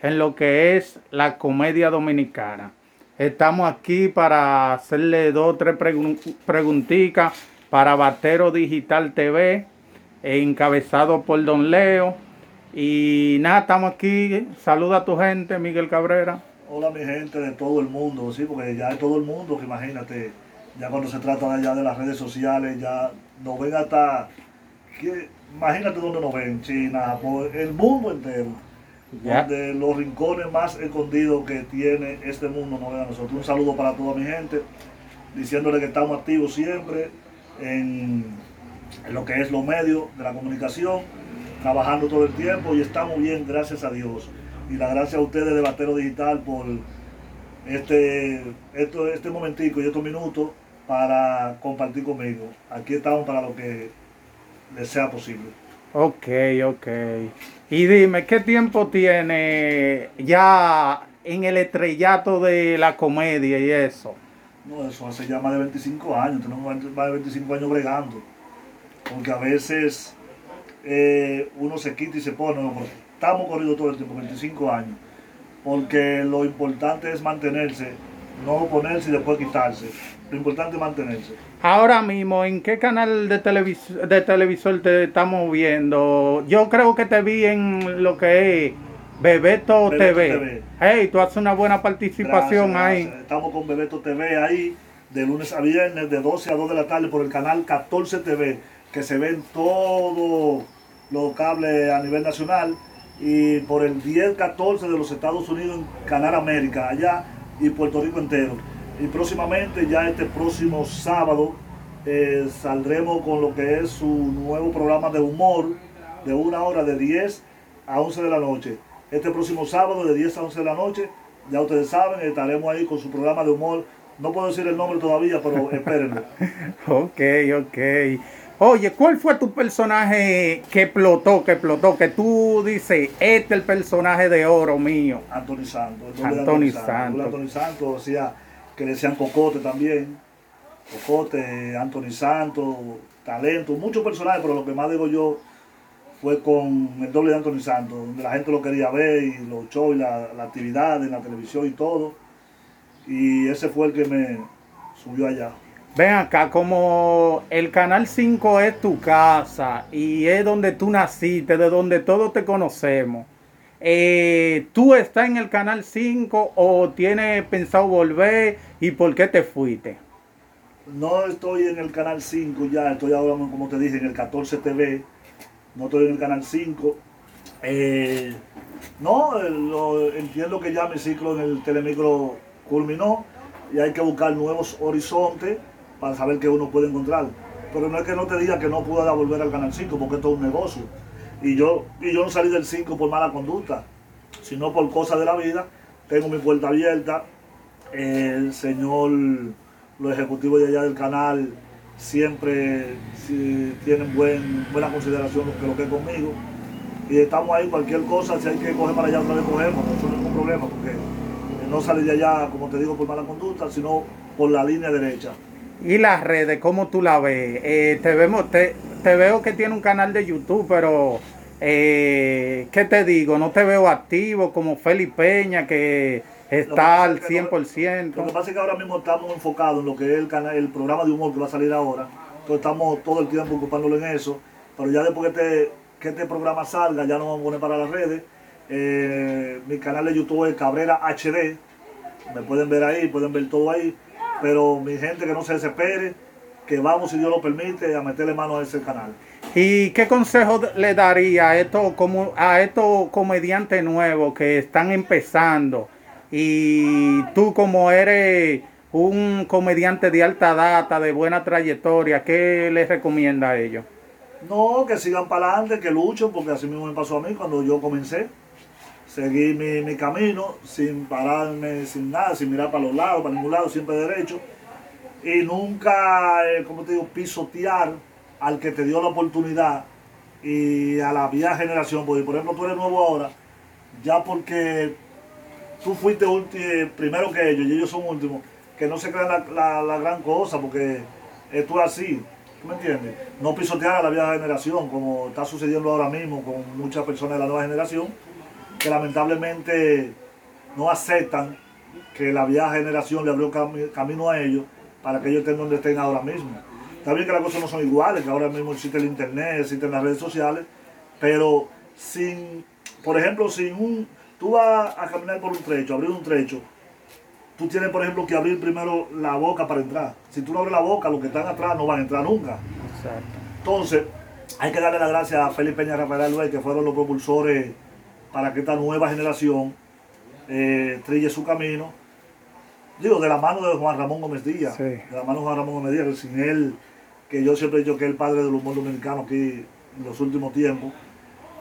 en lo que es la comedia dominicana. Estamos aquí para hacerle dos o tres preguntitas para Batero Digital TV, encabezado por Don Leo. Y nada, estamos aquí. Saluda a tu gente, Miguel Cabrera. Hola mi gente de todo el mundo, sí, porque ya es todo el mundo, que imagínate, ya cuando se trata de allá de las redes sociales, ya nos ven hasta, imagínate dónde nos ven, China, por el mundo entero, donde los rincones más escondidos que tiene este mundo nos ven a nosotros. Un saludo para toda mi gente, diciéndole que estamos activos siempre en, en lo que es los medios de la comunicación, trabajando todo el tiempo y estamos bien, gracias a Dios y la gracias a ustedes de Batero Digital por este, esto, este momentico y estos minutos para compartir conmigo. Aquí estamos para lo que les sea posible. Ok, ok. Y dime, ¿qué tiempo tiene ya en el estrellato de la comedia y eso? No, eso hace ya más de 25 años, tenemos más de 25 años bregando. Porque a veces eh, uno se quita y se pone, no, estamos corriendo todo el tiempo, 25 años, porque lo importante es mantenerse, no ponerse y después quitarse. Lo importante es mantenerse. Ahora mismo, ¿en qué canal de, de televisor te estamos viendo? Yo creo que te vi en lo que es Bebeto, TV. Hey, tú haces una buena participación ahí. Estamos con Bebeto TV ahí, de lunes a viernes, de 12 a 2 de la tarde, por el canal 14 TV, que se ven todos los cables a nivel nacional y por el 10-14 de los Estados Unidos en Canal América, allá y Puerto Rico entero. Y próximamente, ya este próximo sábado, eh, saldremos con lo que es su nuevo programa de humor de una hora de 10 a 11 de la noche. Este próximo sábado de 10 a 11 de la noche, ya ustedes saben, estaremos ahí con su programa de humor. No puedo decir el nombre todavía, pero espérenlo. ok, ok. Oye, ¿cuál fue tu personaje que explotó, que explotó, que tú dices, este es el personaje de oro mío? Anthony Santos. Anthony Santos. Anthony Santos decía que le decían Cocote también. Cocote, Anthony Santos, talento, muchos personajes, pero lo que más digo yo fue con el doble de Anthony Santos, donde la gente lo quería ver y los shows y la, la actividad en la televisión y todo. Y ese fue el que me subió allá. Ven acá, como el Canal 5 es tu casa y es donde tú naciste, de donde todos te conocemos. Eh, ¿Tú estás en el Canal 5 o tienes pensado volver y por qué te fuiste? No estoy en el Canal 5 ya, estoy ahora, como te dije, en el 14 TV. No estoy en el Canal 5. Eh, no, entiendo que ya mi ciclo en el telemicro culminó y hay que buscar nuevos horizontes para saber qué uno puede encontrar. Pero no es que no te diga que no pueda volver al Canal 5, porque esto es un negocio. Y yo, y yo no salí del 5 por mala conducta, sino por cosas de la vida. Tengo mi puerta abierta. El señor, los ejecutivos de allá del canal, siempre tienen buen, buena consideración que lo que es conmigo. Y estamos ahí, cualquier cosa, si hay que coger para allá, otra vez cogemos, no es ningún problema, porque no salí de allá, como te digo, por mala conducta, sino por la línea derecha. Y las redes, ¿cómo tú la ves? Eh, te, vemos, te, veo que tiene un canal de YouTube, pero eh, ¿qué te digo? No te veo activo como Felipe Peña, que está al 100%. lo que pasa es que ahora mismo estamos enfocados en lo que es el, canal, el programa de humor que va a salir ahora. Entonces estamos todo el tiempo ocupándolo en eso. Pero ya después que este, que este programa salga, ya nos vamos a poner para las redes. Eh, mi canal de YouTube es Cabrera HD. Me pueden ver ahí, pueden ver todo ahí. Pero mi gente que no se desespere, que vamos, si Dios lo permite, a meterle mano a ese canal. ¿Y qué consejo le daría a estos, como, a estos comediantes nuevos que están empezando? Y tú como eres un comediante de alta data, de buena trayectoria, ¿qué les recomienda a ellos? No, que sigan para adelante, que luchen, porque así mismo me pasó a mí cuando yo comencé seguí mi, camino sin pararme, sin nada, sin mirar para los lados, para ningún lado, siempre derecho. Y nunca, eh, como te digo, pisotear al que te dio la oportunidad y a la vieja generación. Porque, por ejemplo, tú eres nuevo ahora, ya porque tú fuiste primero que ellos y ellos son últimos, que no se crean la, gran cosa, porque esto es así. ¿Tú me entiendes? No pisotear a la vieja generación, como está sucediendo ahora mismo con muchas personas de la nueva generación que lamentablemente no aceptan que la vieja generación le abrió camino a ellos para que ellos estén donde estén ahora mismo. Está bien que las cosas no son iguales, que ahora mismo existe el internet, existen las redes sociales, pero sin, por ejemplo, sin un, tú vas a caminar por un trecho, abrir un trecho, tú tienes, por ejemplo, que abrir primero la boca para entrar. Si tú no abres la boca, los que están atrás no van a entrar nunca. Exacto. Entonces, hay que darle las gracias a Felipe Peña Rafael Luis, que fueron los propulsores para que esta nueva generación eh, trille su camino. Digo, de la mano de Juan Ramón Gómez Díaz. De la mano de Juan Ramón Gómez Díaz, sin él, que yo siempre he dicho que es el padre del humor dominicano aquí en los últimos tiempos.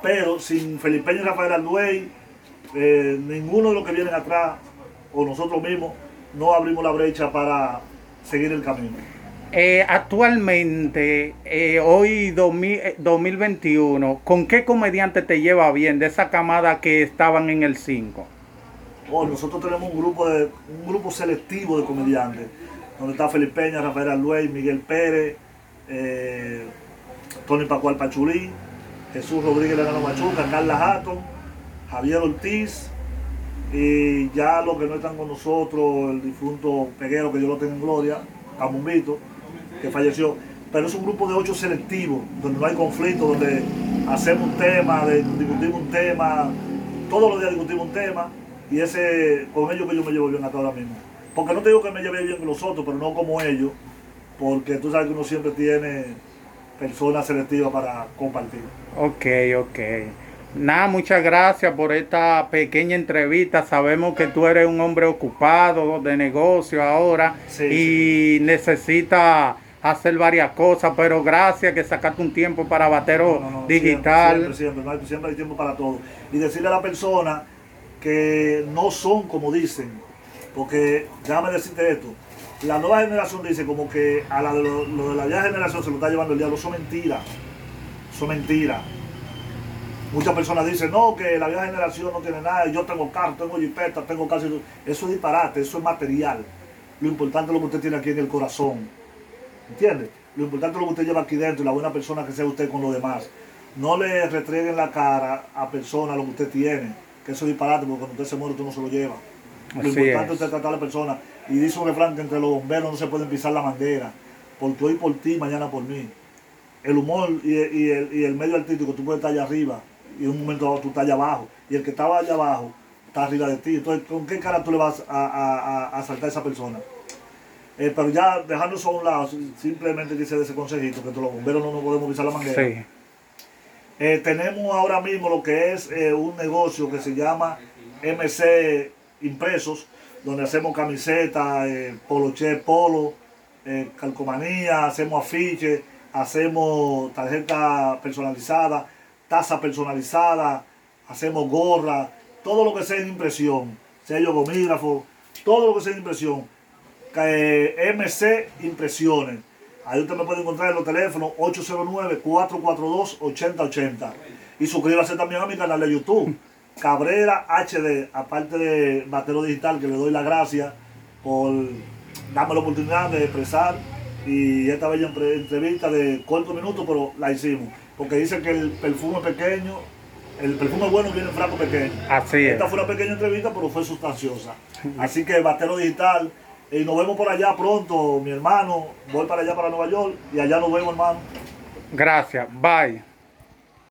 Pero sin Felipe y Rafael Alduey, eh, ninguno de los que vienen atrás, o nosotros mismos, no abrimos la brecha para seguir el camino. Eh, actualmente, eh, hoy 2021, ¿con qué comediante te lleva bien de esa camada que estaban en el 5? Oh, nosotros tenemos un grupo de un grupo selectivo de comediantes, donde está Felipe Peña, Rafael Alduey, Miguel Pérez, eh, Tony Pacual Pachulí, Jesús Rodríguez Lagano Machuca, Carla Hatton, Javier Ortiz, y ya los que no están con nosotros, el difunto Peguero, que yo lo tengo en gloria, Camumbito, que falleció. Pero es un grupo de ocho selectivos, donde no hay conflicto, donde hacemos un tema, discutimos un tema, todos los días discutimos un tema, y ese con ellos que yo me llevo bien hasta ahora mismo. Porque no te digo que me lleve bien con los otros, pero no como ellos, porque tú sabes que uno siempre tiene personas selectivas para compartir. Ok, ok. Nada, muchas gracias por esta pequeña entrevista. Sabemos que tú eres un hombre ocupado de negocio ahora y necesitas hacer varias cosas, pero gracias que sacaste un tiempo para Batero Digital. Siempre, siempre, siempre, hay tiempo para todo. Y decirle a la persona que no son como dicen, porque déjame decirte esto, la nueva generación dice como que a la de lo, de la vieja generación se lo está llevando el diablo, son mentiras, son mentiras. Muchas personas dicen, no, que la vieja generación no tiene nada, yo tengo carro, tengo jipeta, tengo casi... Eso es disparate, eso es material. Lo importante es lo que usted tiene aquí en el corazón. ¿Entiende? Lo importante es lo que usted lleva aquí dentro y la buena persona que sea usted con los demás. No le retreguen la cara a personas lo que usted tiene, que eso es disparate, porque cuando usted se muere usted no se lo lleva. Lo importante es usted tratar a la persona. Y dice un refrán que entre los bomberos no se pueden pisar la manguera, porque hoy por ti, mañana por mí. El humor y el, y el medio artístico, tú puedes estar allá arriba, y en un momento tú estás allá abajo. Y el que estaba allá abajo está arriba de ti. Entonces, ¿con qué cara tú le vas a, a, saltar a esa persona? Eh, pero ya dejando eso a un lado, simplemente dice de ese consejito que los bomberos no nos podemos pisar la manguera. Eh, tenemos ahora mismo lo que es eh, un negocio que se llama MC Impresos, donde hacemos camisetas, poloche, polo, calcomanía, hacemos afiches, hacemos tarjetas personalizadas taza personalizada, hacemos gorra, todo lo que sea en impresión, sello gomígrafo, todo lo que sea en impresión. Eh, MC Impresiones. Ahí usted me puede encontrar en los teléfonos 809-442-8080. Y suscríbase también a mi canal de YouTube, Cabrera HD, aparte de Batero Digital, que le doy la gracia por darme la oportunidad de expresar y esta bella entrevista de corto minuto, pero la hicimos porque dice que el perfume pequeño, el perfume bueno viene en frasco pequeño. Así es. Esta fue una pequeña entrevista, pero fue sustanciosa. Así que Batero Digital, y nos vemos por allá pronto, mi hermano. Voy para allá, para Nueva York, y allá nos vemos, hermano. Gracias, bye.